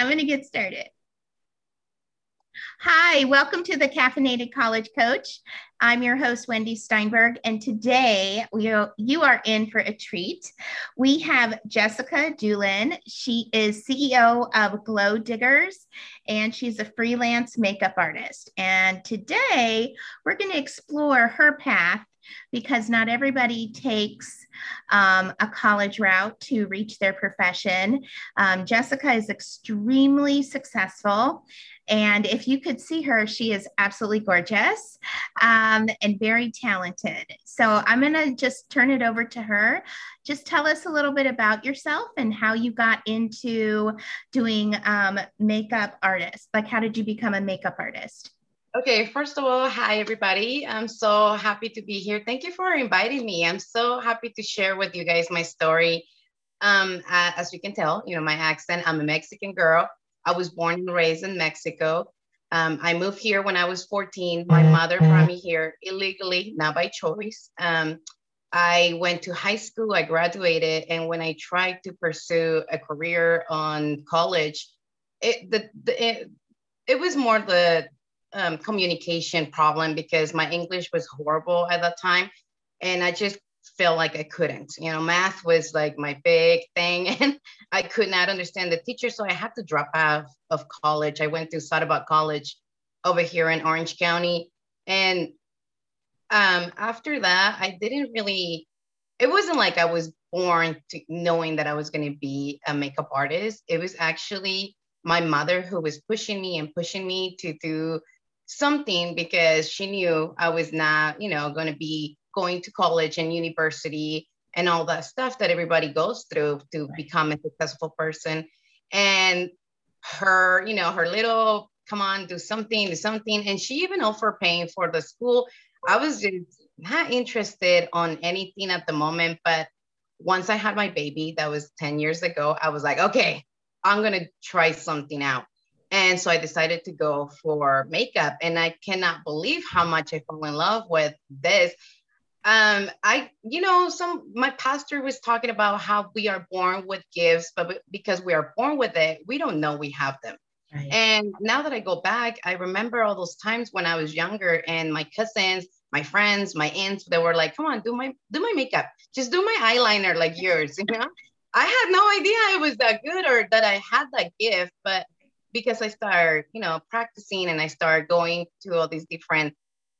I'm going to get started. Hi, welcome to the Caffeinated College Coach. I'm your host, Wendy Steinberg, and today we are, you are in for a treat. We have Jessica Doolin. She is CEO of Glow Diggers, and she's a freelance makeup artist. And today we're going to explore her path because not everybody takes um, a college route to reach their profession. Um, Jessica is extremely successful. And if you could see her, she is absolutely gorgeous um, and very talented. So I'm going to just turn it over to her. Just tell us a little bit about yourself and how you got into doing um, makeup artist. Like, how did you become a makeup artist? Okay, first of all, hi everybody. I'm so happy to be here. Thank you for inviting me. I'm so happy to share with you guys my story. Um, as you can tell, you know, my accent, I'm a Mexican girl. I was born and raised in Mexico. Um, I moved here when I was 14. My mother brought me here illegally, not by choice. Um, I went to high school, I graduated, and when I tried to pursue a career on college, it, the, the, it, it was more the um, communication problem because my English was horrible at that time. And I just felt like I couldn't. You know, math was like my big thing, and I could not understand the teacher. So I had to drop out of college. I went to Saddleback College over here in Orange County. And um, after that, I didn't really, it wasn't like I was born to knowing that I was going to be a makeup artist. It was actually my mother who was pushing me and pushing me to do something because she knew I was not, you know, going to be going to college and university and all that stuff that everybody goes through to right. become a successful person. And her, you know, her little, come on, do something, do something. And she even offered paying for the school. I was just not interested on anything at the moment. But once I had my baby, that was 10 years ago, I was like, okay, I'm going to try something out. And so I decided to go for makeup. And I cannot believe how much I fell in love with this. Um, I, you know, some my pastor was talking about how we are born with gifts, but because we are born with it, we don't know we have them. Right. And now that I go back, I remember all those times when I was younger and my cousins, my friends, my aunts, they were like, come on, do my do my makeup. Just do my eyeliner like yours, you know? I had no idea I was that good or that I had that gift, but because I started, you know, practicing and I started going to all these different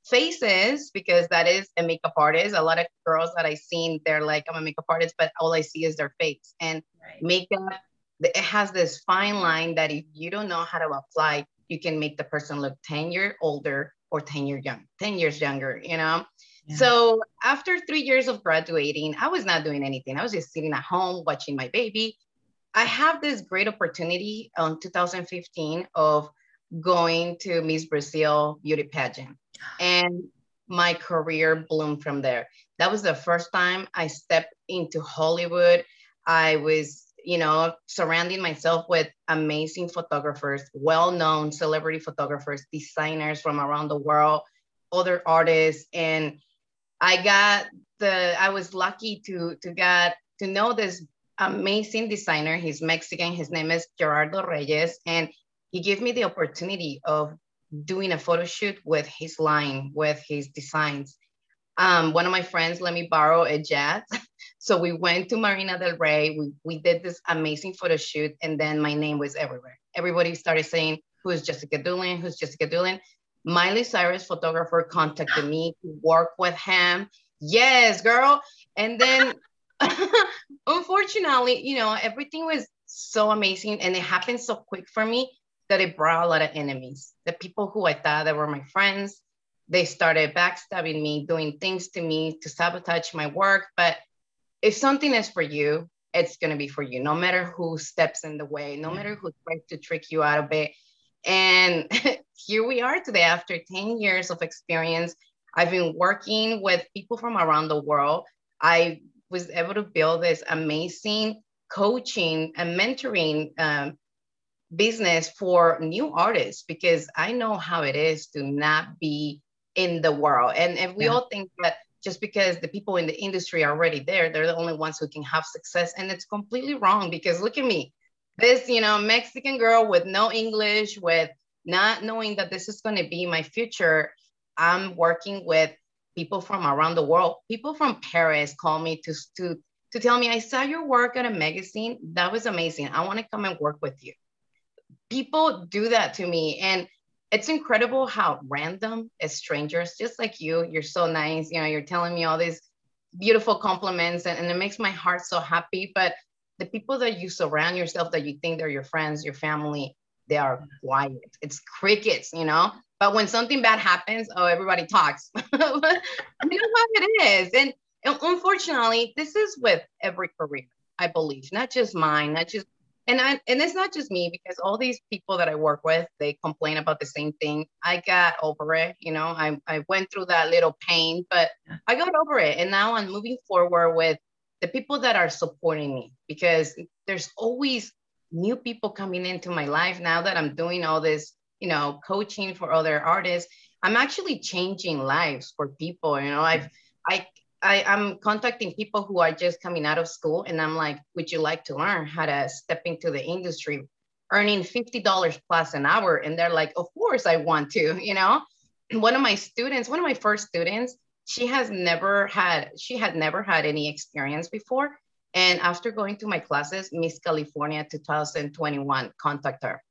faces because that is a makeup artist. A lot of girls that I seen, they're like, I'm a makeup artist, but all I see is their face. And right. makeup, it has this fine line that if you don't know how to apply, you can make the person look 10 years older or 10 years young, 10 years younger, you know? Yeah. So after three years of graduating, I was not doing anything. I was just sitting at home watching my baby I have this great opportunity on 2015 of going to Miss Brazil beauty pageant. And my career bloomed from there. That was the first time I stepped into Hollywood. I was, you know, surrounding myself with amazing photographers, well-known celebrity photographers, designers from around the world, other artists. And I got the, I was lucky to to get to know this amazing designer. He's Mexican. His name is Gerardo Reyes. And he gave me the opportunity of doing a photo shoot with his line, with his designs. Um, one of my friends let me borrow a jet. So we went to Marina del Rey. We, we did this amazing photo shoot. And then my name was everywhere. Everybody started saying, Who's Jessica Doolin? Who's Jessica Doolin? Miley Cyrus photographer contacted me to work with him. Yes, girl. And then unfortunately, you know, everything was so amazing and it happened so quick for me that it brought a lot of enemies. The people who I thought that were my friends, they started backstabbing me, doing things to me to sabotage my work. But if something is for you, it's going to be for you, no matter who steps in the way, no matter who tries to trick you out of it. And here we are today after 10 years of experience. I've been working with people from around the world. I was able to build this amazing coaching and mentoring um, business for new artists because I know how it is to not be in the world. And if we yeah. all think that just because the people in the industry are already there, they're the only ones who can have success. And it's completely wrong because look at me. this, you know, Mexican girl with no English, with not knowing that this is going to be my future. I'm working with people from around the world. People from Paris call me to, to, to tell me, I saw your work at a magazine. That was amazing. I want to come and work with you. People do that to me. And it's incredible how random as strangers, just like you, you're so nice. You know, you're telling me all these beautiful compliments and, and it makes my heart so happy. But the people that you surround yourself that you think they're your friends, your family, they are quiet. It's crickets, you know. But when something bad happens, oh, everybody talks. you know how it is. And, unfortunately, this is with every career, I believe, not just mine, not just and I and it's not just me because all these people that I work with, they complain about the same thing. I got over it, you know. I I went through that little pain, but I got over it, and now I'm moving forward with the people that are supporting me because there's always new people coming into my life now that I'm doing all this, you know, coaching for other artists. I'm actually changing lives for people. You know, I've I I, I'm contacting people who are just coming out of school and I'm like, would you like to learn how to step into the industry, earning $50 plus an hour? And they're like, of course I want to, you know? One of my students, one of my first students, she has never had she had never had any experience before and after going to my classes miss california 2021 contacted her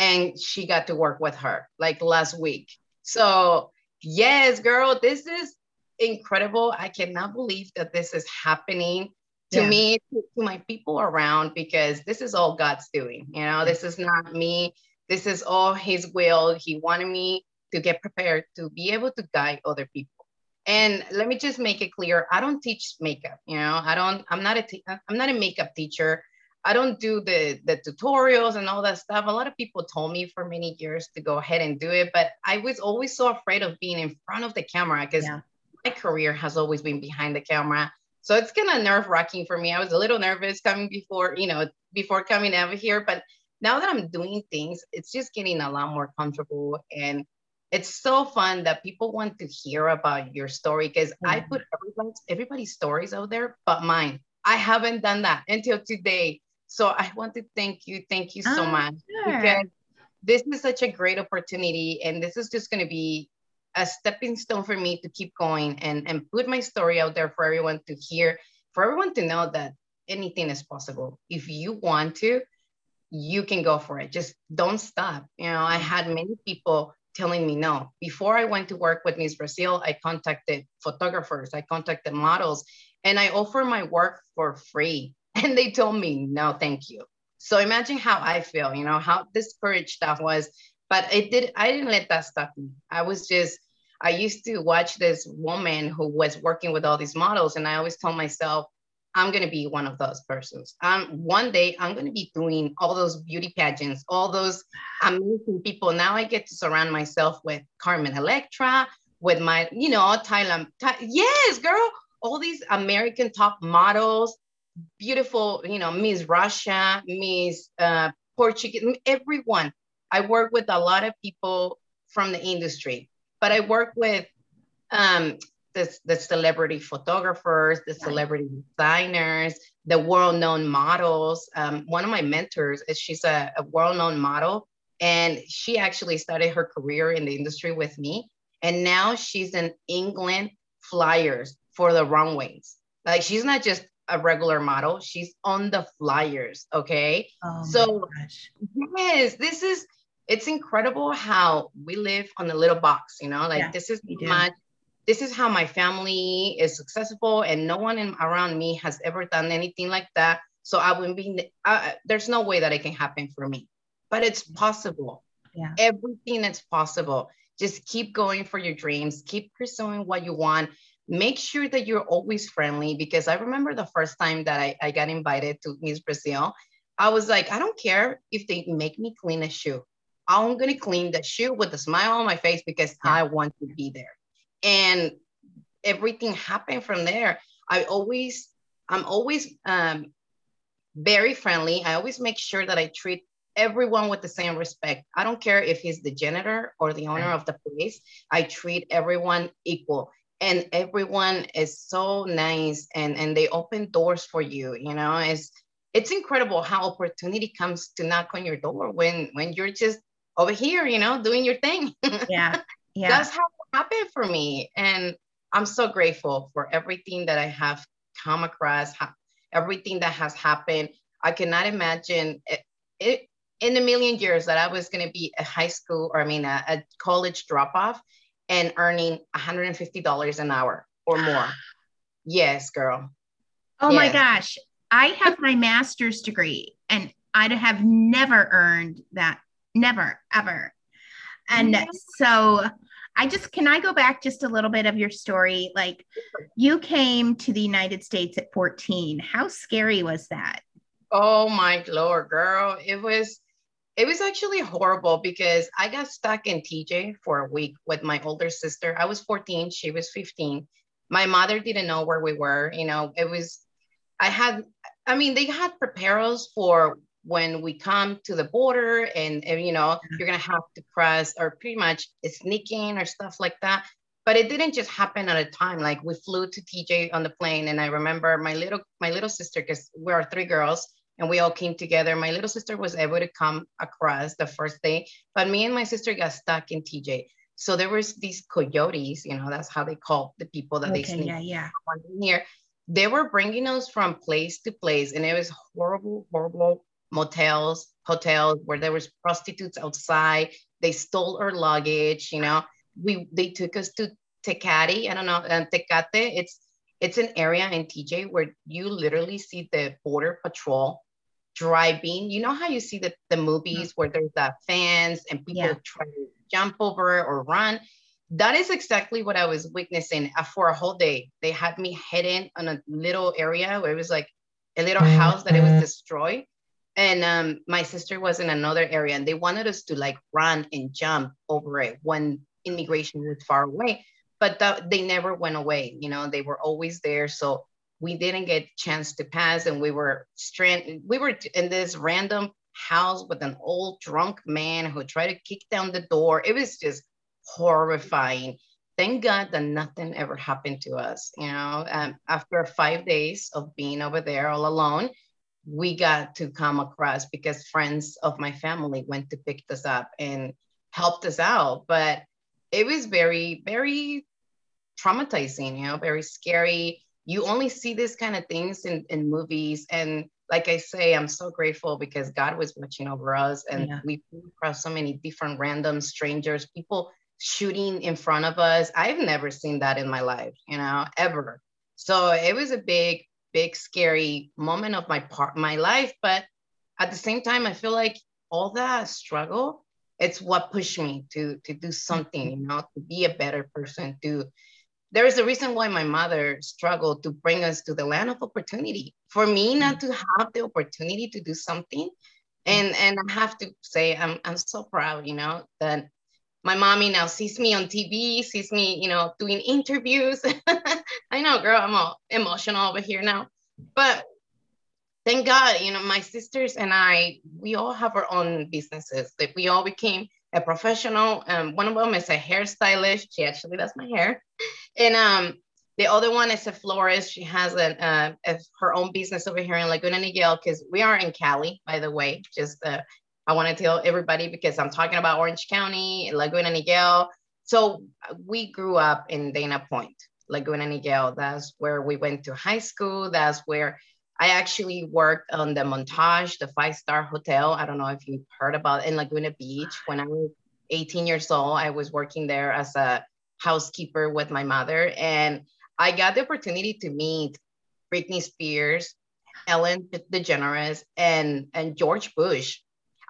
and she got to work with her like last week. So yes girl this is incredible. I cannot believe that this is happening to yeah. me to, to my people around because this is all god's doing you know? This is not me. This is all his will. He wanted me to get prepared to be able to guide other people. And let me just make it clear i don't teach makeup you know? I don't i'm not a te- i'm not a makeup teacher i don't do the the tutorials and all that stuff a lot of people told me for many years to go ahead and do it but i was always so afraid of being in front of the camera because yeah. my career has always been behind the camera so it's kind of nerve wracking for me i was a little nervous coming before you know before coming over here but now that i'm doing things it's just getting a lot more comfortable and it's so fun that people want to hear about your story because mm-hmm. I put everybody's, everybody's stories out there, but mine. I haven't done that until today. So I want to thank you. Thank you so oh, much. Sure. Because this is such a great opportunity. And this is just going to be a stepping stone for me to keep going and, and put my story out there for everyone to hear, for everyone to know that anything is possible. If you want to, you can go for it. Just don't stop. You know, I had many people telling me no. Before I went to work with Miss Brazil, I contacted photographers, I contacted models, and I offer my work for free. And they told me no, thank you. So imagine how I feel, you know, how discouraged that was. But it did, I didn't let that stop me. I was just, I used to watch this woman who was working with all these models, and I always told myself, I'm going to be one of those persons. Um, one day I'm going to be doing all those beauty pageants, all those amazing people. Now I get to surround myself with Carmen Electra, with my, you know, Thailand. Thai, yes, girl, all these American top models, beautiful, you know, Miss Russia, Miss uh, Portuguese, everyone. I work with a lot of people from the industry, but I work with um, the, the celebrity photographers, the celebrity designers, the world-known models. Um, one of my mentors is she's a, a world-known model, and she actually started her career in the industry with me, and now she's in England flyers for the runways. Like she's not just a regular model; she's on the flyers. Okay, oh so yes, this is it's incredible how we live on a little box. You know, like yeah, this is my, this is how my family is successful and no one in, around me has ever done anything like that. So i wouldn't be uh, there's no way that it can happen for me but it's possible. Yeah. Everything that's possible. Just keep going for your dreams. Keep pursuing what you want make sure that you're always friendly because i remember the first time that i, I got invited to miss brazil i was like i don't care if they make me clean a shoe. I'm going to clean the shoe with a smile on my face because i want to be there. And everything happened from there. I always i'm always um, very friendly. I always make sure that i treat everyone with the same respect. I don't care if he's the janitor or the owner of the place. I treat everyone equal and everyone is so nice and and they open doors for you you know it's it's incredible how opportunity comes to knock on your door when when you're just over here, you know, doing your thing. Yeah. Yeah. That's how it happened for me. And I'm so grateful for everything that I have come across, everything that has happened. I cannot imagine it, it in a million years that I was going to be a high school or I mean a, a college drop off and earning $150 an hour or more. yes, girl. Oh yes. my gosh. I have my master's degree and I'd have never earned that. Never, ever. And mm-hmm. so I just can I go back just a little bit of your story? Like you came to the United States at 14. How scary was that? Oh my lord, girl. It was it was actually horrible because I got stuck in TJ for a week with my older sister. I was 14, she was 15. My mother didn't know where we were. You know, it was I had I mean, they had prepared us for when we come to the border and, and you know you're gonna have to cross or pretty much sneaking or stuff like that but it didn't just happen at a time like we flew to tj on the plane and i remember my little my little sister because we are three girls and we all came together my little sister was able to come across the first day but me and my sister got stuck in tj so there was these coyotes you know that's how they call the people that okay, they sneak yeah yeah here they were bringing us from place to place and it was horrible horrible motels, hotels where there was prostitutes outside. They stole our luggage. You know, we they took us to Tecate. I don't know, and Tecate. It's it's an area in TJ where you literally see the border patrol driving. You know how you see the, the movies mm-hmm. where there's the fans and people yeah. try to jump over or run. That is exactly what I was witnessing uh, for a whole day. They had me hidden on a little area where it was like a little house that it was destroyed and um, my sister was in another area and they wanted us to like run and jump over it when immigration was far away but that, they never went away you know they were always there so we didn't get a chance to pass and we were stranded we were in this random house with an old drunk man who tried to kick down the door it was just horrifying thank god that nothing ever happened to us you know um, after five days of being over there all alone we got to come across because friends of my family went to pick us up and helped us out. But it was very, very traumatizing, you know, very scary. You only see this kind of things in, in movies. And like I say, I'm so grateful because God was watching over us and yeah. we came across so many different random strangers, people shooting in front of us. I've never seen that in my life, you know, ever. So it was a big big scary moment of my part my life but at the same time i feel like all that struggle it's what pushed me to to do something you know to be a better person to there is a reason why my mother struggled to bring us to the land of opportunity for me not to have the opportunity to do something and and i have to say i'm, I'm so proud you know that my mommy now sees me on TV, sees me, you know, doing interviews. I know, girl, I'm all emotional over here now. But thank God, you know, my sisters and I, we all have our own businesses. That we all became a professional. Um, one of them is a hairstylist. She actually does my hair. And um, the other one is a florist. She has a, uh, a her own business over here in Laguna Niguel because we are in Cali, by the way, just uh, I want to tell everybody because I'm talking about Orange County, Laguna Niguel. So we grew up in Dana Point, Laguna Niguel. That's where we went to high school. That's where I actually worked on the Montage, the five star hotel. I don't know if you've heard about it, in Laguna Beach. When I was 18 years old, I was working there as a housekeeper with my mother. And I got the opportunity to meet Britney Spears, Ellen DeGeneres, and, and George Bush.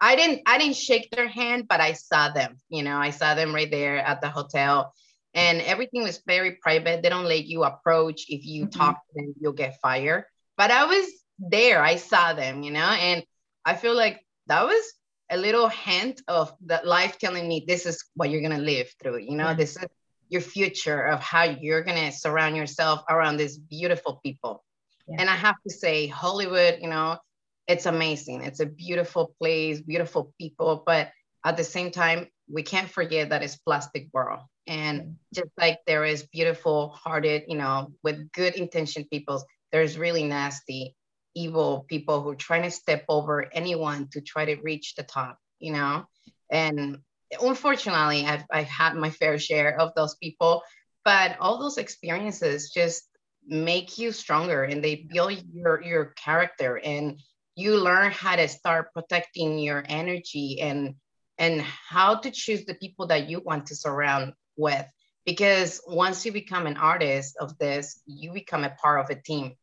I didn't I didn't shake their hand, but I saw them. You know, I saw them right there at the hotel, and everything was very private. They don't let you approach. If you mm-hmm. talk to them, you'll get fired. But I was there. I saw them. You know, and I feel like that was a little hint of that life telling me this is what you're gonna live through. You know, yeah. this is your future of how you're gonna surround yourself around these beautiful people. Yeah. And I have to say, Hollywood, you know, it's amazing. It's a beautiful place, beautiful people, but at the same time, we can't forget that it's plastic world. And just like there is beautiful hearted, you know, with good intention people, there's really nasty evil people who are trying to step over anyone to try to reach the top, you know? And unfortunately, I've, I've had my fair share of those people, but all those experiences just make you stronger and they build your, your character and you learn how to start protecting your energy and and how to choose the people that you want to surround with. Because once you become an artist of this you become a part of a team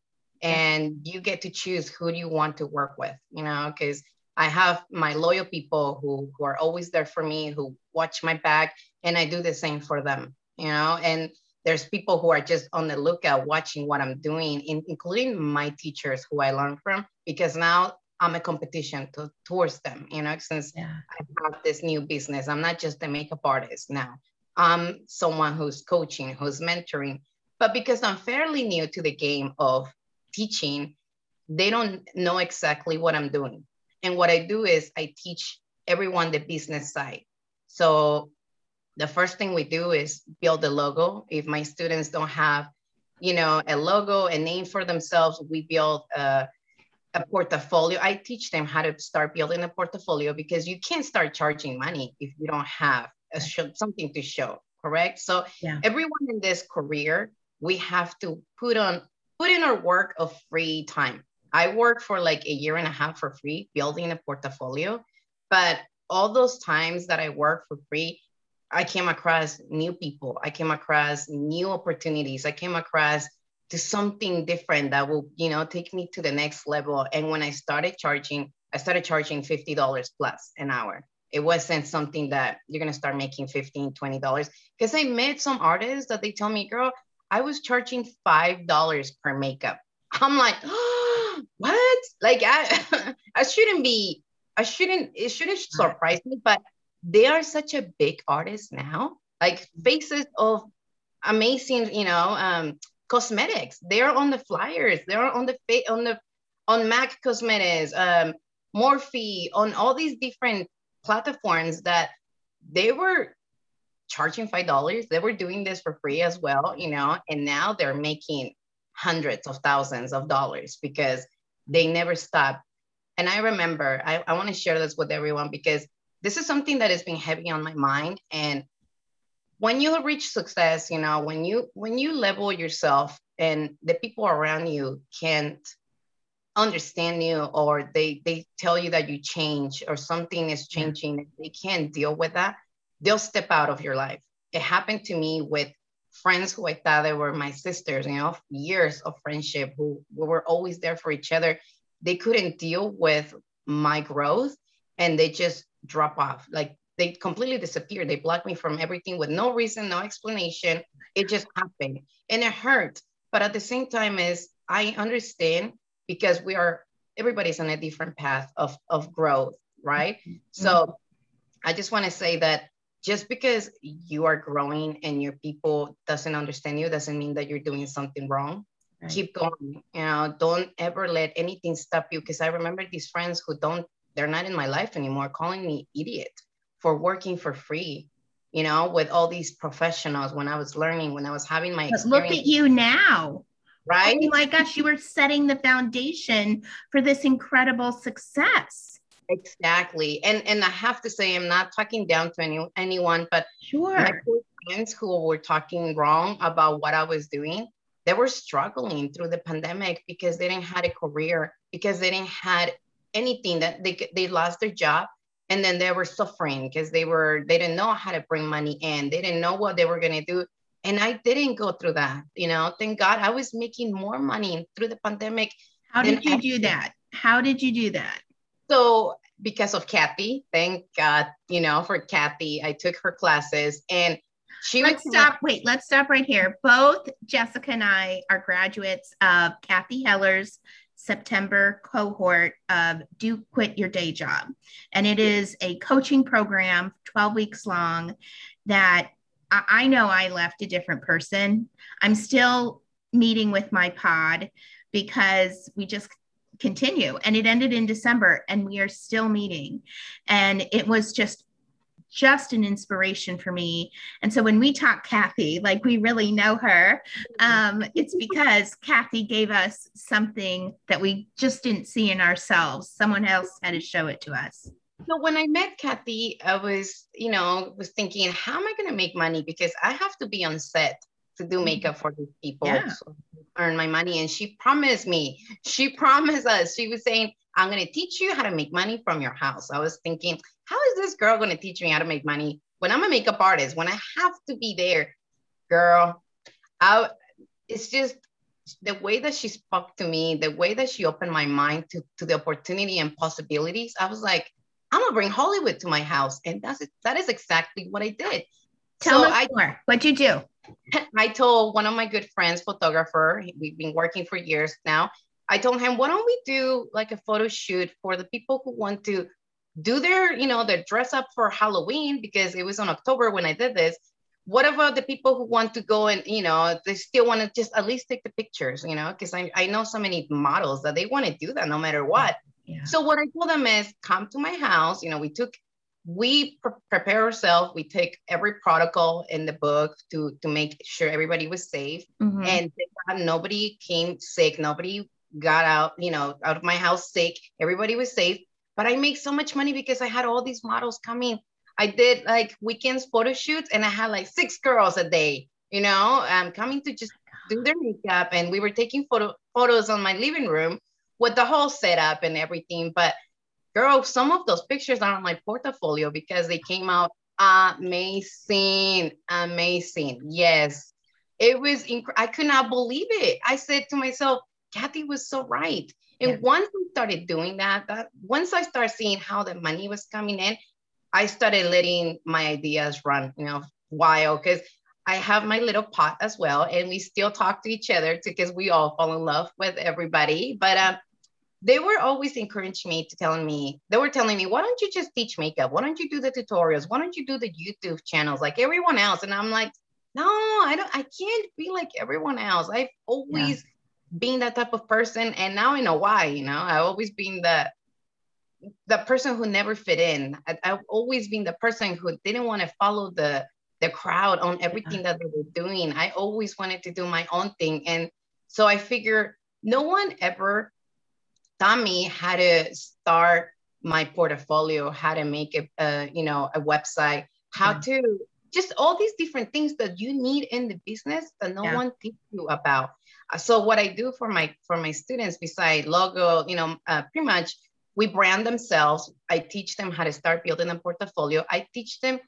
and you get to choose who do you want to work with you know because i have my loyal people who, who are always there for me who watch my back and i do the same for them you know and there's people who are just on the lookout watching what i'm doing in, including my teachers who i learn from because now i'm a competition to, towards them you know since yeah. i have this new business i'm not just a makeup artist now i'm someone who's coaching who's mentoring but because i'm fairly new to the game of teaching, they don't know exactly what I'm doing. And what I do is I teach everyone the business side. So the first thing we do is build a logo. If my students don't have, you know, a logo, a name for themselves, we build a, a portfolio. I teach them how to start building a portfolio because you can't start charging money if you don't have a show, something to show, correct? So yeah. everyone in this career, we have to put on put in our work of free time. I worked for like a year and a half for free building a portfolio, but all those times that I worked for free, I came across new people. I came across new opportunities. I came across to something different that will, you know, take me to the next level. And when I started charging, I started charging $50 plus an hour. It wasn't something that you're going to start making $15, $20. Because I met some artists that they tell me, girl, I was charging $5 per makeup. I'm like, oh, what? Like I I shouldn't be, I shouldn't, it shouldn't surprise me, but they are such a big artist now. Like faces of amazing, you know, um, cosmetics. They're on the flyers, they're on the fa- on the on MAC Cosmetics, um, Morphe, on all these different platforms that they were charging five dollars. They were doing this for free as well, you know, and now they're making hundreds of thousands of dollars because they never stop. And I remember, I, I want to share this with everyone because this is something that has been heavy on my mind. And when you reach success, you know, when you when you level yourself and the people around you can't understand you or they they tell you that you change or something is changing, they can't deal with that they'll step out of your life. It happened to me with friends who I thought they were my sisters, you know, years of friendship who, who were always there for each other. They couldn't deal with my growth and they just drop off. Like they completely disappeared. They blocked me from everything with no reason, no explanation. It just happened and it hurt. But at the same time, is I understand because we are everybody's on a different path of, of growth, right? Mm-hmm. So I just want to say that just because you are growing and your people doesn't understand you doesn't mean that you're doing something wrong. Right. keep going you know don't ever let anything stop you because i remember these friends who don't they're not in my life anymore calling me idiot for working for free you know with all these professionals when i was learning when i was having my look at you now. Right? Oh my gosh you were setting the foundation for this incredible success Exactly. And and I have to say, I'm not talking down to any, anyone, but sure. my friends who were talking wrong about what I was doing, they were struggling through the pandemic because they didn't have a career, because they didn't had anything that they they lost their job and then they were suffering because they were they didn't know how to bring money in. They didn't know what they were going to do and i didn't go through that you know? Thank god i was making more money through the pandemic how did you do that? How did you do that so because of Cathy, thank God, you know, for Cathy, I took her classes and she let's stop. Wait, let's stop right here. Both Jessica and I are graduates of Cathy Heller's September cohort of Do Quit Your Day Job. And it is a coaching program, 12 weeks long, that I know I left a different person. I'm still meeting with my pod because we just continue. And it ended in December and we are still meeting. And it was just just an inspiration for me. And so when we talk Cathy, like we really know her, um, it's because Cathy gave us something that we just didn't see in ourselves. Someone else had to show it to us. So when I met Cathy, I was, you know, was thinking, how am I going to make money? Because I have to be on set to do mm-hmm. makeup for these people, yeah. so earn my money. And she promised me, she promised us, she was saying, I'm going to teach you how to make money from your house. I was thinking, how is this girl going to teach me how to make money when I'm a makeup artist, when I have to be there? Girl, I, it's just the way that she spoke to me, the way that she opened my mind to, to the opportunity and possibilities. I was like, I'm gonna bring Hollywood to my house. And that's that is exactly what I did. Tell so us I, more. What'd you do? I told one of my good friends, photographer, we've been working for years now. I told him, why don't we do like a photo shoot for the people who want to do their, you know, their dress up for Halloween because it was on October when I did this. What about the people who want to go and, you know, they still want to just at least take the pictures, you know, because I, I know so many models that they want to do that no matter what. Yeah. So what I told them is come to my house. You know, we took, we pre- prepare ourselves. We take every protocol in the book to to make sure everybody was safe, mm-hmm. and nobody came sick. Nobody got out, you know, out of my house sick. Everybody was safe. But I make so much money because I had all these models coming. I did like weekends photo shoots, and I had like six girls a day. You know, um, coming to just do their makeup, and we were taking photo photos on my living room with the whole setup and everything. But girl, some of those pictures are on my portfolio because they came out amazing, amazing. Yes, it was. Inc- I could not believe it. I said to myself, Cathy was so right. And yeah. once I started doing that, that once I started seeing how the money was coming in, I started letting my ideas run, you know, wild because I have my little pot as well, and we still talk to each other because we all fall in love with everybody. But um, they were always encouraging me to telling me they were telling me why don't you just teach makeup? Why don't you do the tutorials? Why don't you do the youtube channels like everyone else? And i'm like no i don't i can't be like everyone else. I've always yeah. been that type of person and now i know why you know? I've always been the the person who never fit in. I, have always been the person who didn't want to follow the the crowd on everything yeah. that they were doing. I always wanted to do my own thing and so i figure no one ever taught me how to start my portfolio, how to make a, uh, you know, a website, how yeah. to just all these different things that you need in the business that no yeah. one teaches you about. Uh, so what I do for my for my students, beside logo, you know, uh, pretty much we brand themselves. I teach them how to start building a portfolio. I teach them,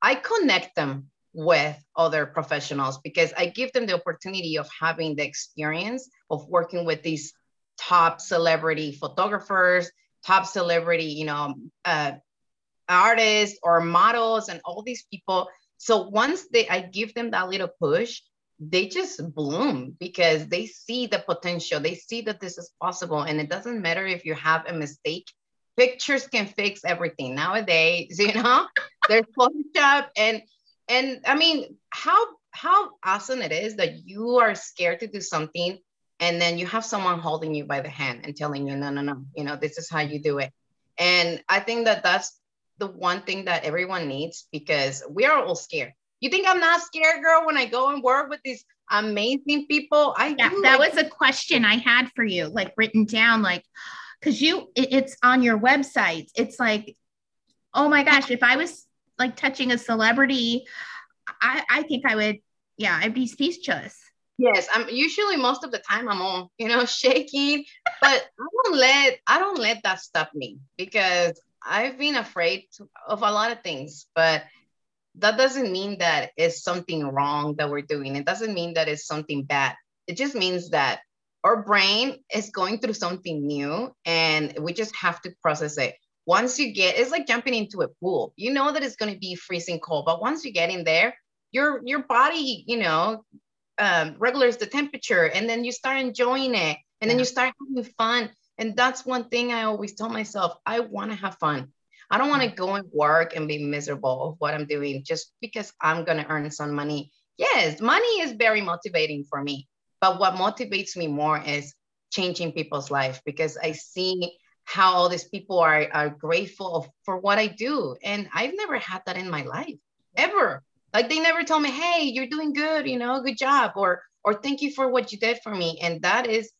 I connect them with other professionals because I give them the opportunity of having the experience of working with these top celebrity photographers, top celebrity, you know, uh, artists or models and all these people. So once they, I give them that little push, they just bloom because they see the potential. They see that this is possible. And it doesn't matter if you have a mistake. Pictures can fix everything nowadays, you know, there's Photoshop and, and I mean, how, how awesome it is that you are scared to do something and then you have someone holding you by the hand and telling you no no no you know this is how you do it. And i think that that's the one thing that everyone needs because we are all scared. You think i'm not scared girl when i go and work with these amazing people? I yeah do, that like- was a question i had for you like written down like because you it, it's on your website. It's like oh my gosh if i was like touching a celebrity i i think i would yeah i'd be speechless Yes, I'm usually most of the time I'm on, you know, shaking, but I don't let I don't let that stop me because I've been afraid of a lot of things, but that doesn't mean that it's something wrong that we're doing. It doesn't mean that it's something bad. It just means that our brain is going through something new and we just have to process it. Once you get it's like jumping into a pool. You know that it's going to be freezing cold, but once you get in there, your your body, you know, um, regulars the temperature and then you start enjoying it and then you start having fun and that's one thing i always tell myself i want to have fun i don't want to go and work and be miserable of what i'm doing just because i'm going to earn some money yes money is very motivating for me but what motivates me more is changing people's life because i see how all these people are, are grateful for what I do. And I've never had that in my life, ever. Like they never told me, hey, you're doing good, you know, good job, or or thank you for what you did for me. And that is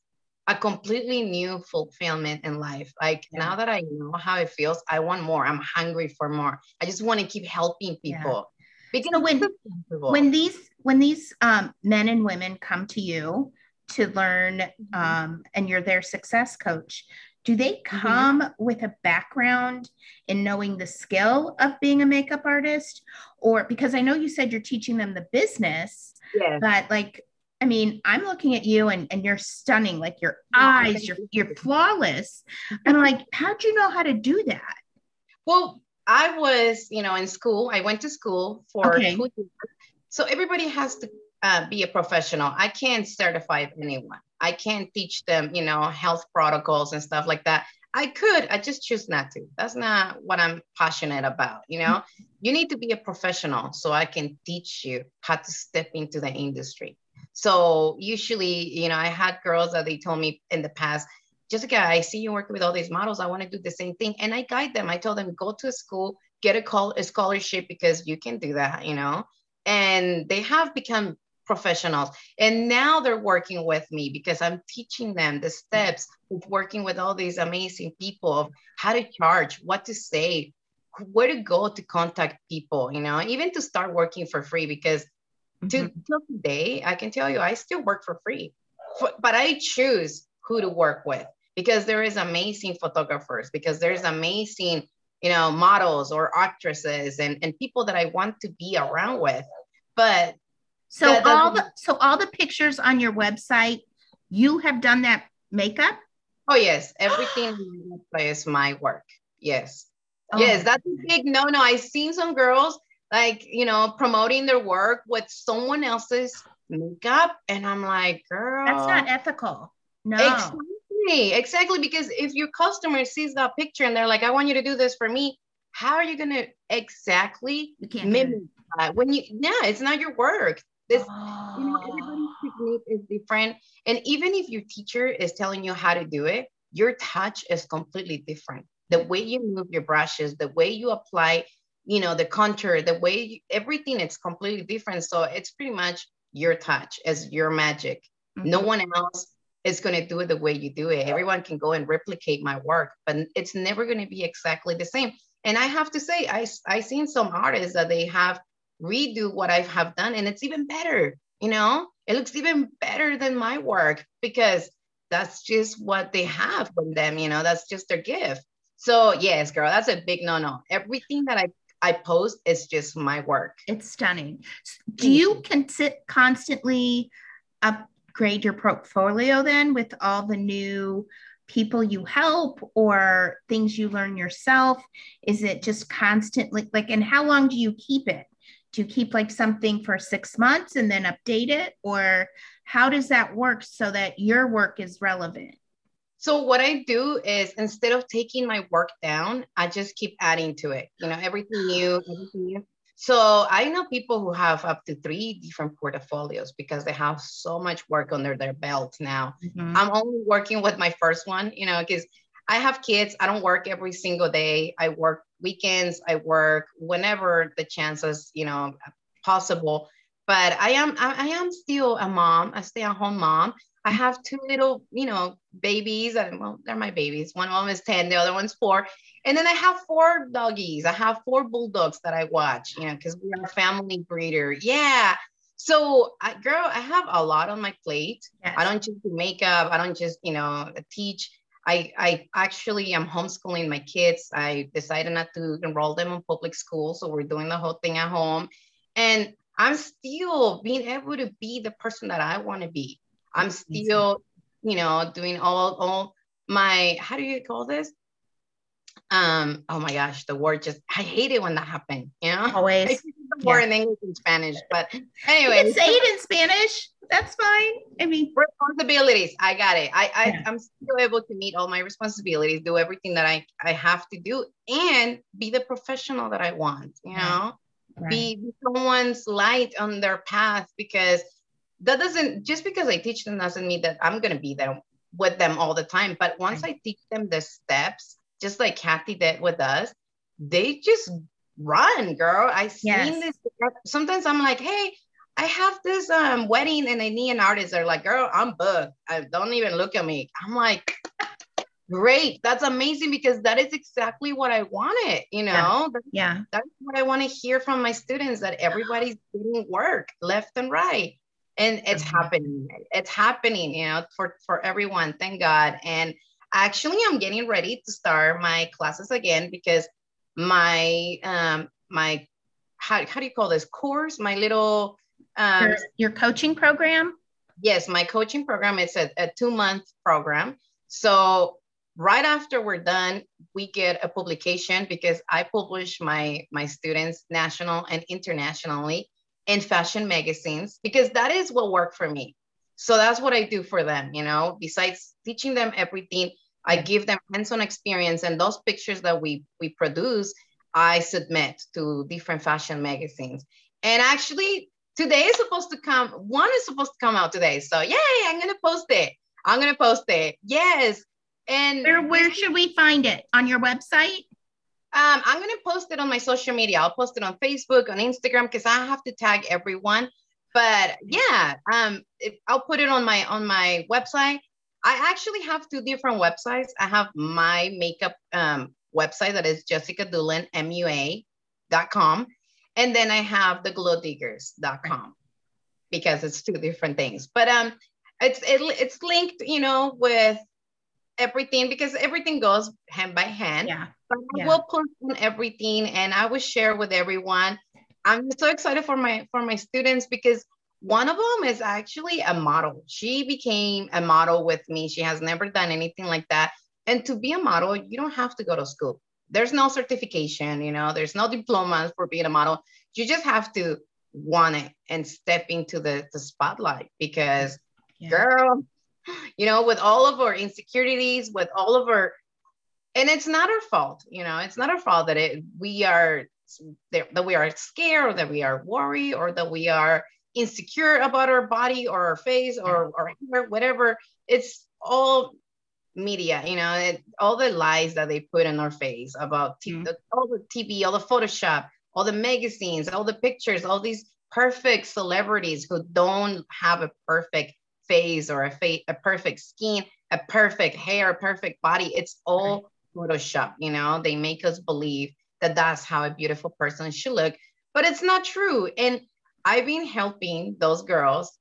a completely new fulfillment in life. Like yeah. now that I know how it feels, I want more. I'm hungry for more. I just want to keep helping people. Yeah. Because so when when these when these um, men and women come to you to learn mm-hmm. um, and you're their success coach, do they come mm-hmm. with a background in knowing the skill of being a makeup artist or because i know you said you're teaching them the business yeah. but like I mean, I'm looking at you and, and you're stunning, like your eyes, you're you're flawless. And I'm like, how'd you know how to do that? Well, I was, you know, in school. I went to school for okay. two years. So everybody has to uh, be a professional. I can't certify anyone. I can't teach them, you know, health protocols and stuff like that. I could, I just choose not to. That's not what I'm passionate about. You know, you need to be a professional so I can teach you how to step into the industry. So usually, you know, I had girls that they told me in the past, Jessica, I see you working with all these models. I want to do the same thing. And I guide them. I told them, go to school, get a, call, a scholarship because you can do that, you know? And they have become professionals. And now they're working with me because I'm teaching them the steps of working with all these amazing people of how to charge, what to say, where to go to contact people, you know, even to start working for free because Mm-hmm. To, till today, I can tell you, I still work for free, but I choose who to work with because there is amazing photographers, because there's amazing, you know, models or actresses and, and people that I want to be around with. But so all the so all the pictures on your website, you have done that makeup? Oh yes, everything is my work. Yes. Oh. Yes, that's a big no no. I've seen some girls like you know promoting their work with someone else's makeup and i'm like girl that's not ethical no exactly exactly because if your customer sees that picture and they're like i want you to do this for me how are you going to exactly mimic that when you yeah it's not your work this oh. you know everybody's technique is different. And even if your teacher is telling you how to do it your touch is completely different. The way you move your brushes the way you apply you know the contour the way you, everything it's completely different. So it's pretty much your touch as your magic. Mm-hmm. no one else is going to do it the way you do it. Everyone can go and replicate my work but it's never going to be exactly the same. And i have to say i i seen some artists that they have redo what i have done and it's even better you know it looks even better than my work because that's just what they have from them you know that's just their gift so yes girl that's a big no no everything that i I post is just my work. It's stunning. Do you consi- constantly upgrade your portfolio then with all the new people you help or things you learn yourself? Is it just constantly like, and how long do you keep it? Do you keep like something for six months and then update it? Or how does that work so that your work is relevant? So what I do is instead of taking my work down, I just keep adding to it. You know, everything new, everything new. So I know people who have up to three different portfolios because they have so much work under their belt now. Mm-hmm. I'm only working with my first one, you know, because I have kids. I don't work every single day. I work weekends. I work whenever the chances, you know, possible. But I am I am still a mom, a stay-at-home mom. I have two little, you know, babies. And, well, they're my babies. One of them is 10, the other one's four. And then I have four doggies. I have four bulldogs that I watch, you know, because we're a family breeder. Yeah. So, I, girl, I have a lot on my plate. Yes. I don't just do makeup. I don't just, you know, teach. I, I actually am homeschooling my kids. I decided not to enroll them in public school. So we're doing the whole thing at home. And I'm still being able to be the person that I want to be. I'm still, you know, doing all all my how do you call this? Um, oh my gosh, the word just I hate it when that happens, you know. Always word yeah. in English and Spanish, but anyway. You say it in Spanish. That's fine. I mean responsibilities. I got it. I, I yeah. I'm still able to meet all my responsibilities, do everything that I, I have to do, and be the professional that I want, you know. Right. Be someone's light on their path because that doesn't just because I teach them doesn't mean that I'm gonna be there with them all the time. But once I teach them the steps, just like Cathy did with us, they just run, girl. I seen yes. this. Sometimes I'm like, hey, I have this um wedding and I need an artist. They're like, girl, I'm booked. I don't even look at me. I'm like, great. That's amazing because that is exactly what I wanted, you know? Yeah. That's, yeah. that's what I want to hear from my students that everybody's doing work left and right. And it's mm-hmm. happening. It's happening, you know, for, for everyone. Thank God. And actually I'm getting ready to start my classes again because my um my how, how do you call this course? My little um, your, your coaching program? Yes, my coaching program is a, a two month program. So right after we're done, we get a publication because I publish my my students national and internationally in fashion magazines because that is what worked for me. So that's what I do for them, you know, besides teaching them everything, I give them hands-on experience and those pictures that we we produce, I submit to different fashion magazines. And actually today is supposed to come, one is supposed to come out today. So yay, I'm gonna post it. I'm gonna post it. Yes. And where where should we find it? On your website? Um, I'm gonna post it on my social media. I'll post it on Facebook, on Instagram, because I have to tag everyone. But yeah, um, it, I'll put it on my on my website. I actually have two different websites. I have my makeup um, website that is Jessica Doolin, MUA.com. And then I have the glowdiggers.com because it's two different things. But um, it's it, it's linked, you know, with everything because everything goes hand by hand. Yeah. But I yeah. will post on everything and I will share with everyone. I'm so excited for my for my students because one of them is actually a model. She became a model with me. She has never done anything like that. And to be a model, you don't have to go to school there's no certification, you know, there's no diplomas for being a model. You just have to want it and step into the, the spotlight because, yeah. girl, you know, with all of our insecurities, with all of our, and it's not our fault, you know, it's not our fault that it, we are, that we are scared or that we are worried or that we are insecure about our body or our face or, or whatever. It's all media, you know, it, all the lies that they put in our face about t- mm-hmm. the, all the TV, all the Photoshop, all the magazines, all the pictures, all these perfect celebrities who don't have a perfect face or a face, a perfect skin, a perfect hair, a perfect body. It's all right. Photoshop, you know, they make us believe that that's how a beautiful person should look, but it's not true. And I've been helping those girls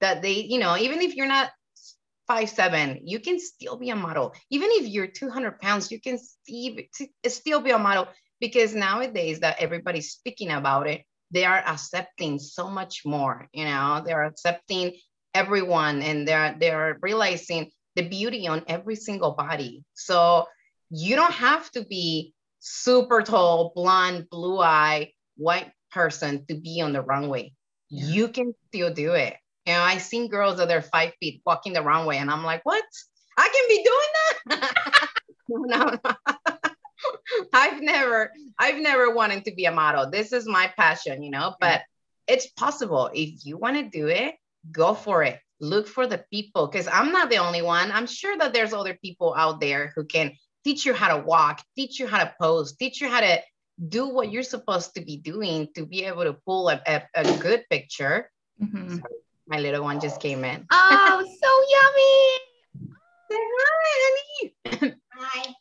that they, you know, even if you're not five seven, you can still be a model. Even if you're 200 pounds, you can still be a model because nowadays that everybody's speaking about it, they are accepting so much more. You know, they're accepting everyone and they're they're realizing the beauty on every single body. So you don't have to be super tall, blonde, blue eye, white person to be on the runway. Yeah. You can still do it. You know, I seen girls that are five feet walking the runway, and I'm like, what? I can be doing that? no, no. I've never, I've never wanted to be a model. This is my passion, you know, but it's possible. If you want to do it, go for it. Look for the people because I'm not the only one. I'm sure that there's other people out there who can teach you how to walk, teach you how to pose, teach you how to do what you're supposed to be doing to be able to pull a, a, a good picture. Mm-hmm. My little one just came in. Oh, so yummy. Say hi, honey. Hi.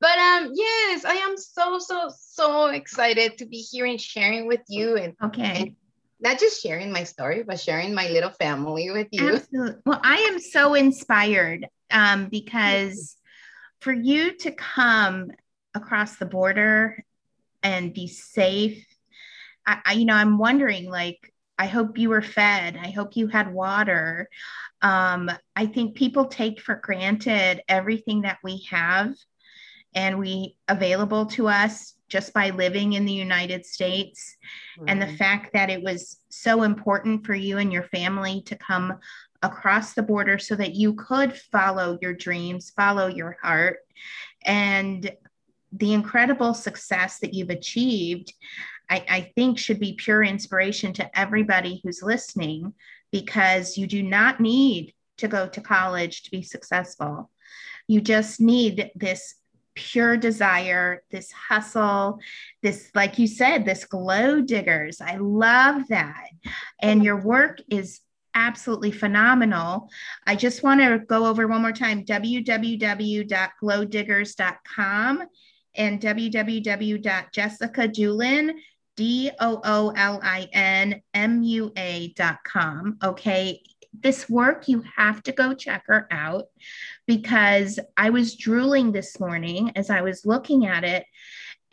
But um, yes, I am so so so excited to be here and sharing with you and okay. And not just sharing my story, but sharing my little family with you. Absolutely. Well, I am so inspired um, because for you to come across the border and be safe, I, I you know, I'm wondering like I hope you were fed. I hope you had water. Um, I think people take for granted everything that we have and we available to us just by living in the United States. Mm-hmm. And the fact that it was so important for you and your family to come across the border so that you could follow your dreams, follow your heart, and the incredible success that you've achieved. I, I think should be pure inspiration to everybody who's listening because you do not need to go to college to be successful. You just need this pure desire, this hustle, this, like you said, this glow diggers. I love that. And your work is absolutely phenomenal. I just want to go over one more time www.glowdiggers.com and www.jessicadoolin, D O O L I N M U A.com. Okay. This work, you have to go check her out because I was drooling this morning as I was looking at it.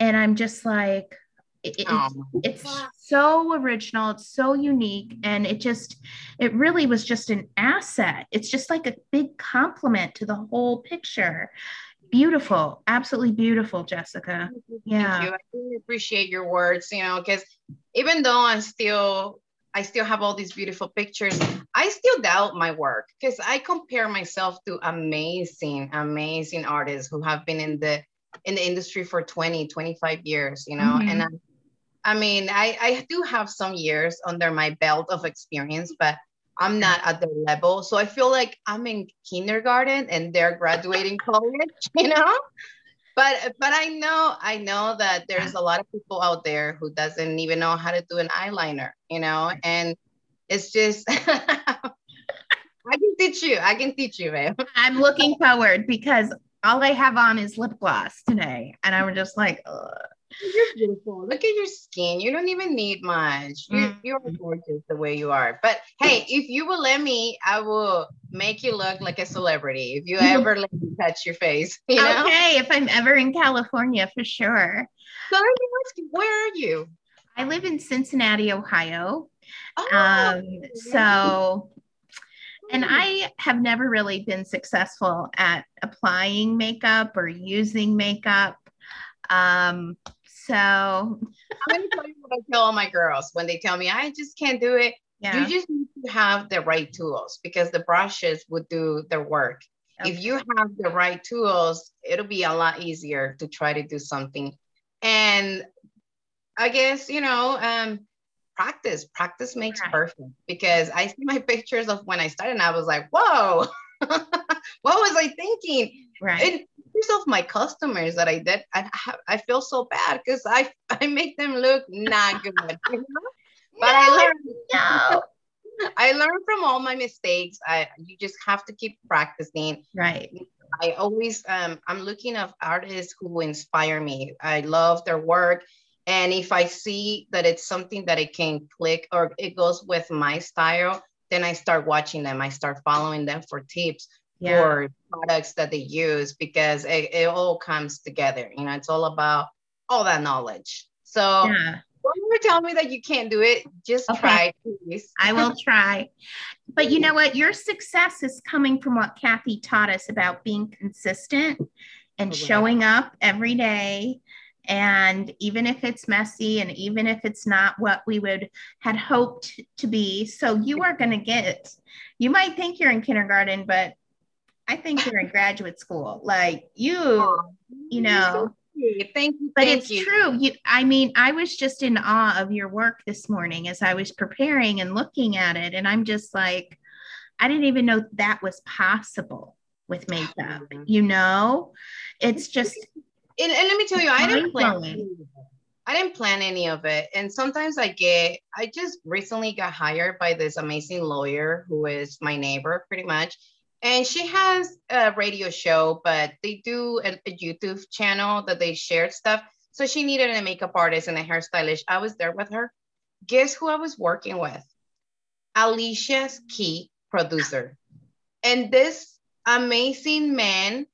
And I'm just like, it, it's, it's so original it's so unique and it just it really was just an asset it's just like a big compliment to the whole picture beautiful. Absolutely beautiful jessica. Yeah. i really appreciate your words you know because even though i'm still i still have all these beautiful pictures i still doubt my work because i compare myself to amazing amazing artists who have been in the in the industry for 20 25 years you know mm-hmm. and I'm, I mean, I, I do have some years under my belt of experience, but I'm not at their level. So I feel like I'm in kindergarten and they're graduating college, you know? But but I know I know that there's a lot of people out there who doesn't even know how to do an eyeliner, you know, and it's just I can teach you. I can teach you, man. I'm looking forward because all I have on is lip gloss today, and I'm just like, Ugh. You're beautiful. Look at your skin. You don't even need much. You, mm. You're gorgeous the way you are. But hey, if you will let me, I will make you look like a celebrity. If you ever let me touch your face. You know? Okay, if I'm ever in California, for sure. So let me ask you, where are you? I live in Cincinnati, Ohio. Oh, um, so and I have never really been successful at applying makeup or using makeup. Um, so I'm gonna tell you what I tell all my girls when they tell me I just can't do it. Yeah. You just need to have the right tools because the brushes would do their work. Okay. If you have the right tools, it'll be a lot easier to try to do something. And I guess, you know, um, practice, practice makes right. perfect because I see my pictures of when I started and I was like, whoa, what was I thinking? Right. And of my customers that I did, I, I feel so bad because I, I make them look not good. You know? But no, I learned. No. I learned from all my mistakes. I you just have to keep practicing. Right. I always um I'm looking at artists who inspire me. I love their work. And if I see that it's something that it can click or it goes with my style, then I start watching them. I start following them for tips yeah. for products that they use because it, it, all comes together. You know, it's all about all that knowledge. So yeah. don't ever tell me that you can't do it. Just okay. try, please. I will try. But you know what? Your success is coming from what Cathy taught us about being consistent and oh, showing up every day and even if it's messy and even if it's not what we would had hoped to be so you are going to get you might think you're in kindergarten but I think you're in graduate school. Like you, oh, you know. Thank you. But thank it's you. true. You, I mean, I was just in awe of your work this morning as I was preparing and looking at it. And I'm just like, I didn't even know that was possible with makeup. You know, it's just. And, and let me tell you, I didn't plan. I didn't plan any of it. And sometimes I get, I just recently got hired by this amazing lawyer who is my neighbor pretty much and she has a radio show, but they do a, a, YouTube channel that they share stuff. So she needed a makeup artist and a hairstylist. I was there with her. Guess who I was working with? Alicia Keys' producer. And this amazing man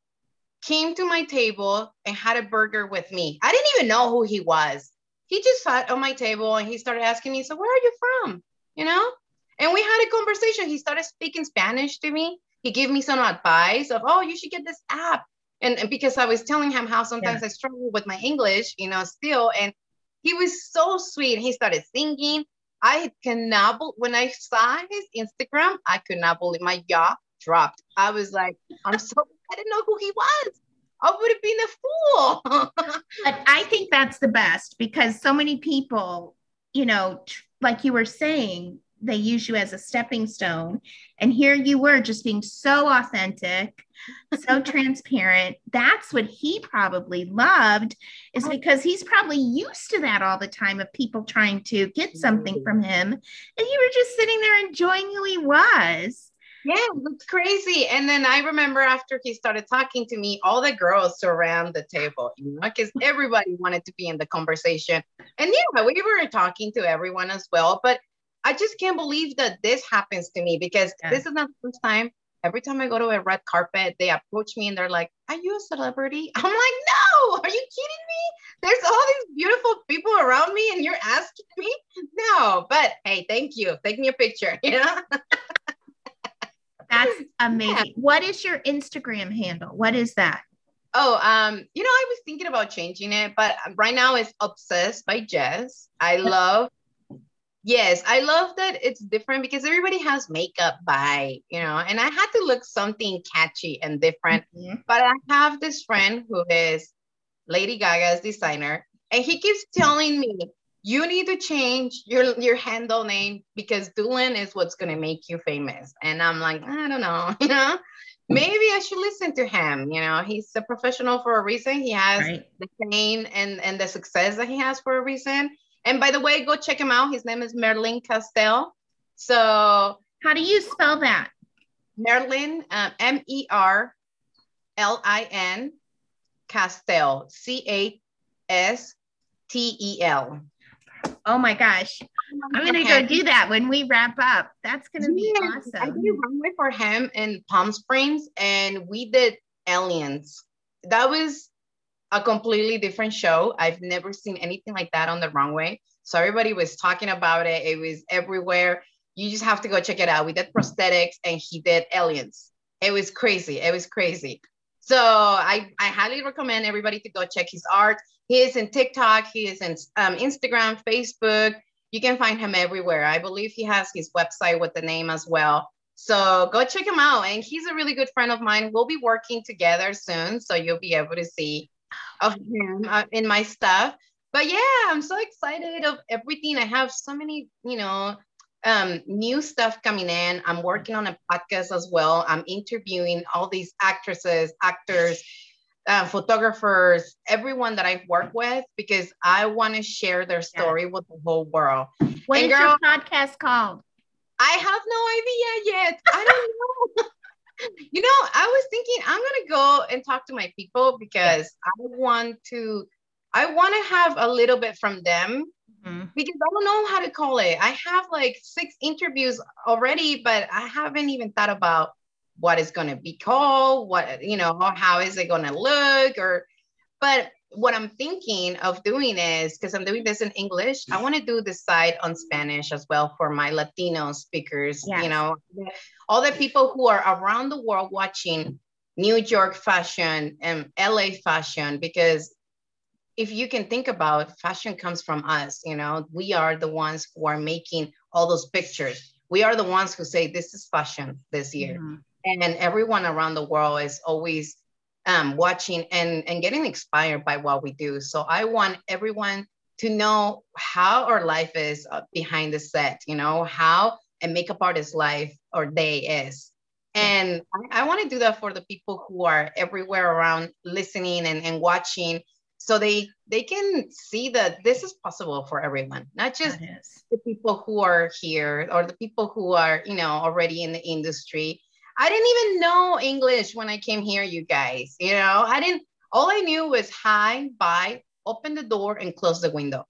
came to my table and had a burger with me. I didn't even know who he was. He just sat on my table and he started asking me, So, where are you from? You know? And we had a conversation. He started speaking Spanish to me he gave me some advice of, oh, you should get this app. And, and because I was telling him how sometimes yeah. I struggle with my English, you know, still. And he was so sweet. He started singing. I cannot, when I saw his Instagram, I could not believe my jaw dropped. I was like, I'm so, I didn't know who he was. I would have been a fool. but I think that's the best because so many people, you know, like you were saying, they use you as a stepping stone. And here you were just being so authentic, so transparent. That's what he probably loved, is because he's probably used to that all the time of people trying to get something from him. And you were just sitting there enjoying who he was. Yeah, it it's crazy. And then I remember after he started talking to me, all the girls around the table, you know, because everybody wanted to be in the conversation. And yeah, we were talking to everyone as well. But I just can't believe that this happens to me because yeah. this is not the first time. Every time I go to a red carpet, they approach me and they're like, Are you a celebrity? I'm like, No, are you kidding me? There's all these beautiful people around me and you're asking me? No, but hey, thank you. Take me a picture, you know? That's amazing. Yeah. What is your Instagram handle? What is that? Oh, um, you know, I was thinking about changing it, but right now it's obsessed by Jess. I love yes, I love that it's different because everybody has makeup by, you know, and I had to look something catchy and different. Mm-hmm. But I have this friend who is Lady Gaga's designer, and he keeps telling me, you need to change your your handle name because Doolin is what's gonna make you famous. And I'm like, I don't know, you know, maybe I should listen to him. You know, he's a professional for a reason. He has right. the fame and and the success that he has for a reason. And by the way, go check him out. His name is Merlin Castell. So how do you spell that? Merlin, um, M E R L I N Castell, C A S T E L. Oh my gosh. I'm gonna go do that when we wrap up. That's gonna be yeah, awesome. I did runway for him in Palm Springs and we did aliens. That was a completely different show. I've never seen anything like that on the runway. So everybody was talking about it. It was everywhere. You just have to go check it out. We did prosthetics and he did aliens. It was crazy. It was crazy. So I, I highly recommend everybody to go check his art. He is in TikTok, he is in um, Instagram, Facebook. You can find him everywhere. I believe he has his website with the name as well. So go check him out. And he's a really good friend of mine. We'll be working together soon. So you'll be able to see of him uh, in my stuff. But yeah, I'm so excited of everything. I have so many, you know, um, new stuff coming in. I'm working on a podcast as well. I'm interviewing all these actresses, actors, uh, photographers, everyone that I've worked with, because I want to share their story yeah. with the whole world. What and is girl, your podcast called? I have no idea yet. I don't know. you know, I was thinking I'm gonna go and talk to my people because I want to. I want to have a little bit from them mm-hmm. because I don't know how to call it. I have like six interviews already, but I haven't even thought about what is going to be called, what, you know, how is it going to look or, but what I'm thinking of doing is because I'm doing this in English, I want to do this side on Spanish as well for my Latino speakers, yes. you know, all the people who are around the world watching New York fashion and LA fashion, because if you can think about fashion comes from us, you know, we are the ones who are making all those pictures. We are the ones who say this is fashion this year. Mm-hmm and everyone around the world is always um, watching and, and getting inspired by what we do. So I want everyone to know how our life is uh, behind the set, you know, how a makeup artist's life or day is. And I, I want to do that for the people who are everywhere around listening and, and watching so they they can see that this is possible for everyone not just the people who are here or the people who are you know already in the industry I didn't even know English when I came here, you guys. You know, I didn't, all I knew was hi, bye, open the door, and close the window.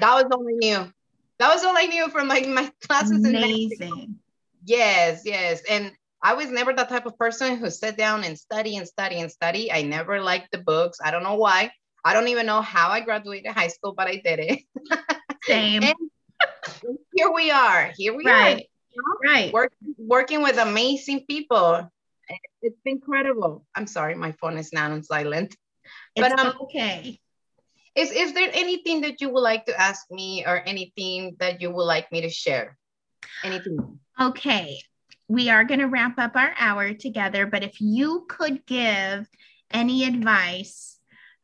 That was all I knew. That was all I knew from like my classes Amazing. Yes, yes. And I was never that type of person who sat down and study and study and study. I never liked the books. I don't know why. I don't even know how I graduated high school, but I did it. Same. here we are. Here we right. Right. Work, working with amazing people. It's incredible. I'm sorry my phone is now on silent. It's but um okay. is is there anything that you would like to ask me or anything that you would like me to share? Anything? Okay. We are going to wrap up our hour together but if you could give any advice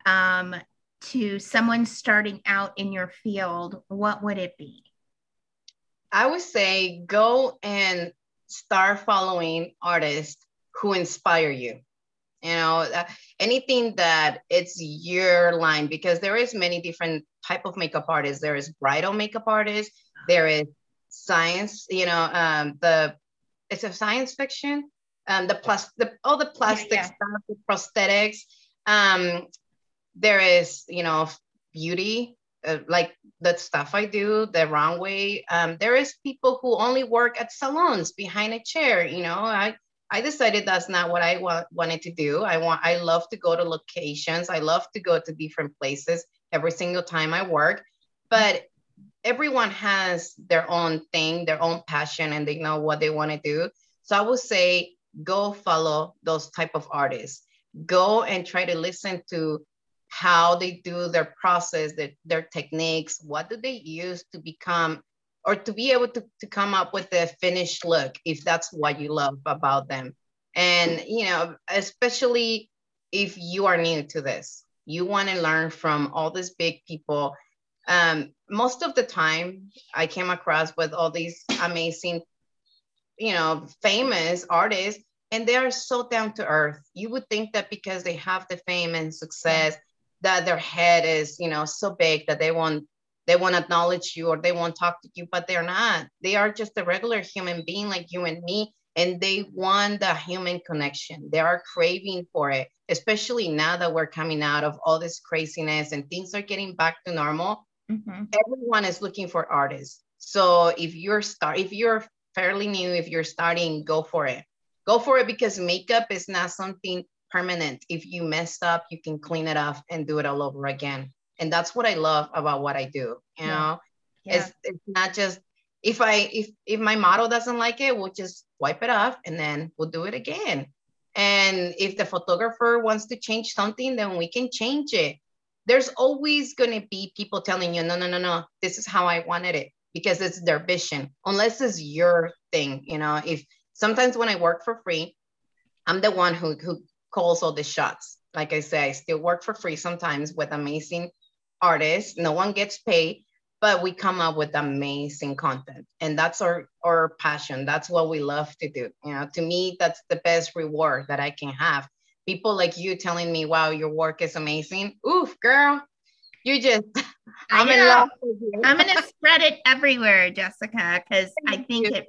um, to someone starting out in your field what would it be I would say go and start following artists who inspire you. You know, uh, anything that it's your line because there is many different type of makeup artists. There is bridal makeup artists. There is science. You know, um, the it's a science fiction. Um, the plus the all the plastic yeah, yeah. stuff, the prosthetics. Um, there is you know beauty uh, like the stuff I do the wrong way. Um, there is people who only work at salons behind a chair. You know, I I decided that's not what I wa- wanted to do. I want I love to go to locations. I love to go to different places every single time I work. But everyone has their own thing, their own passion, and they know what they want to do. So I would say go follow those type of artists. Go and try to listen to how they do their process, their, their techniques, what do they use to become or to be able to, to come up with a finished look if that's what you love about them. And, you know, especially if you are new to this, you want to learn from all these big people. Um, most of the time, I came across with all these amazing, you know, famous artists, and they are so down to earth. You would think that because they have the fame and success, that their head is you know so big that they won't they won't acknowledge you or they won't talk to you but they're not. They are just a regular human being like you and me and they want the human connection. They are craving for it especially now that we're coming out of all this craziness and things are getting back to normal. Mm-hmm. everyone is looking for artists. So if you're start if you're fairly new if you're starting go for it. Go for it because makeup is not something permanent. If you messed up, you can clean it up and do it all over again. And that's what I love about what I do. You yeah. know, yeah. It's, it's not just if I if if my model doesn't like it, we'll just wipe it off and then we'll do it again. And if the photographer wants to change something, then we can change it. There's always going to be people telling you, no, no, no, no, this is how I wanted it because it's their vision, unless it's your thing. You know, if sometimes when I work for free, I'm the one who, who calls all the shots. Like I say, I still work for free sometimes with amazing artists. No one gets paid, but we come up with amazing content. And that's our, our passion. That's what we love to do. You know, to me, that's the best reward that I can have. People like you telling me, wow, your work is amazing. Oof, girl, you just I'm in love I'm gonna spread it everywhere, Jessica, because I think it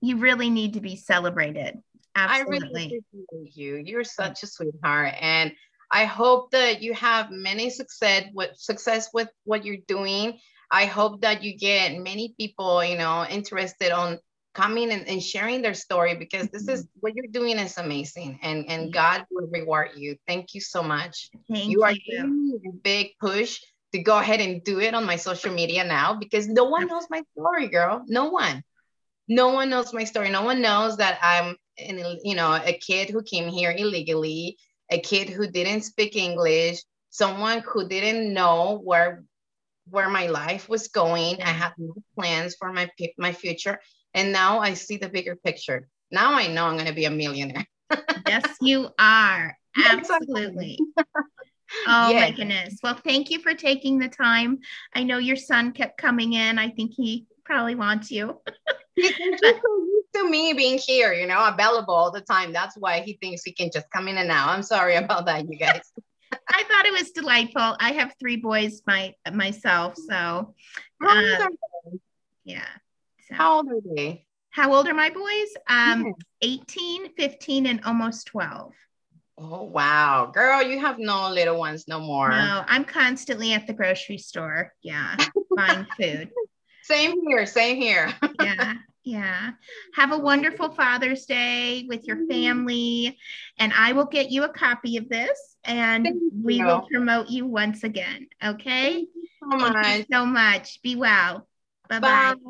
you really need to be celebrated. Absolutely. I really appreciate you. You're such a sweetheart. And I hope that you have many success with success with what you're doing. I hope that you get many people, you know, interested on coming and, and sharing their story because this is mm-hmm. what you're doing is amazing and and God will reward you. Thank you so much. Thank you are giving a big push to go ahead and do it on my social media now because no one knows my story, girl. No one. No one knows my story. No one knows that I'm and you know a kid who came here illegally a kid who didn't speak english someone who didn't know where where my life was going i had no plans for my my future and now i see the bigger picture now i know i'm going to be a millionaire yes you are absolutely Oh yes. my goodness. Well, thank you for taking the time. I know your son kept coming in. I think he probably wants you. to me being here, you know, available all the time. That's why he thinks he can just come in and out. I'm sorry about that, you guys. I thought it was delightful. I have three boys my myself, so um, yeah. So. How old are they? How old are my boys? Um, yeah. 18, 15, and almost 12. Oh wow, girl, you have no little ones no more. No, I'm constantly at the grocery store. Yeah, buying food. Same here, same here. yeah. Yeah. Have a wonderful Father's Day with your mm-hmm. family. And I will get you a copy of this and we will promote you once again. Okay. Thank you so much. Thank you so much. Be well. Bye-bye. bye bye